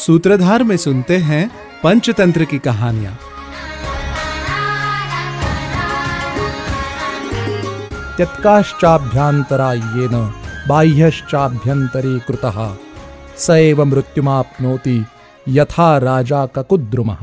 सूत्रधार में सुनते हैं पंचतंत्र की कहानियाँ। त्यक्काश्चाभ्यान्तरा येन बाह्यश्चाभ्यन्तरे कृतः स एव मृत्युमाप्नोति यथा राजा ककुद्रुमः।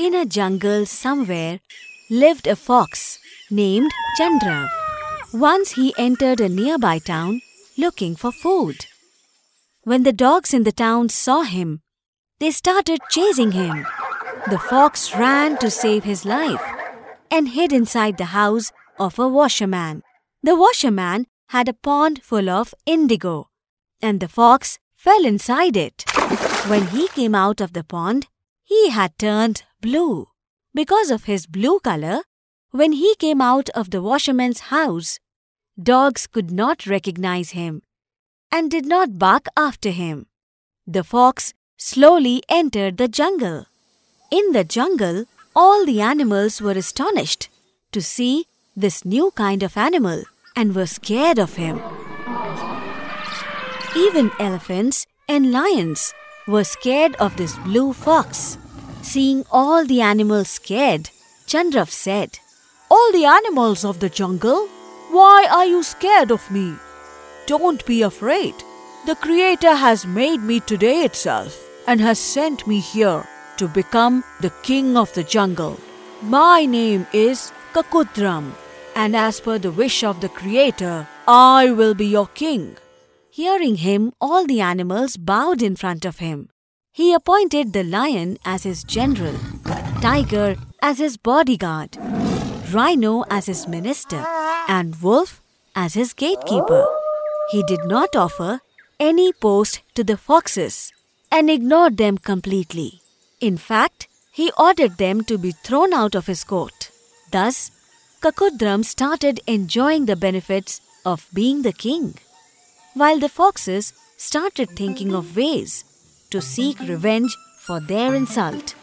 In a jungle somewhere lived a fox named Chandarav. Once he entered a nearby town looking for food. When the dogs in the town saw him, they started chasing him. The fox ran to save his life and hid inside the house of a washerman. The washerman had a pond full of indigo, and the fox fell inside it. When he came out of the pond, he had turned blue. Because of his blue color, when he came out of the washerman's house, dogs could not recognize him and did not bark after him. The fox slowly entered the jungle. In the jungle, all the animals were astonished to see this new kind of animal and were scared of him. Even elephants and lions were scared of this blue fox. Seeing all the animals scared, Chandarav said, All the animals of the jungle, why are you scared of me? Don't be afraid. The Creator has made me today itself and has sent me here to become the king of the jungle. My name is Kakuddrum, and as per the wish of the Creator, I will be your king. Hearing him, all the animals bowed in front of him. He appointed the lion as his general, tiger as his bodyguard, rhino as his minister, and wolf as his gatekeeper. He did not offer any post to the foxes and ignored them completely. In fact, he ordered them to be thrown out of his court. Thus, Kakuddrum started enjoying the benefits of being the king, while the foxes started thinking of ways to seek revenge for their insult.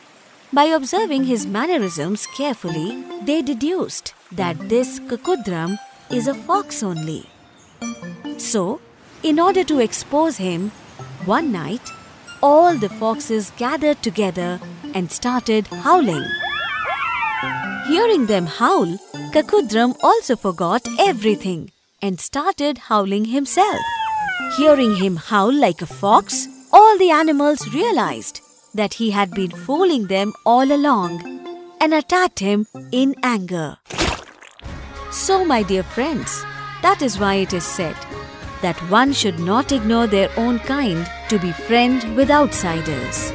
By observing his mannerisms carefully, they deduced that this Kakuddrum is a fox only. So, in order to expose him, one night, all the foxes gathered together and started howling. Hearing them howl, Kakuddrum also forgot everything and started howling himself. Hearing him howl like a fox, all the animals realized that he had been fooling them all along and attacked him in anger. So, my dear friends, that is why it is said that one should not ignore their own kind to be friend with outsiders.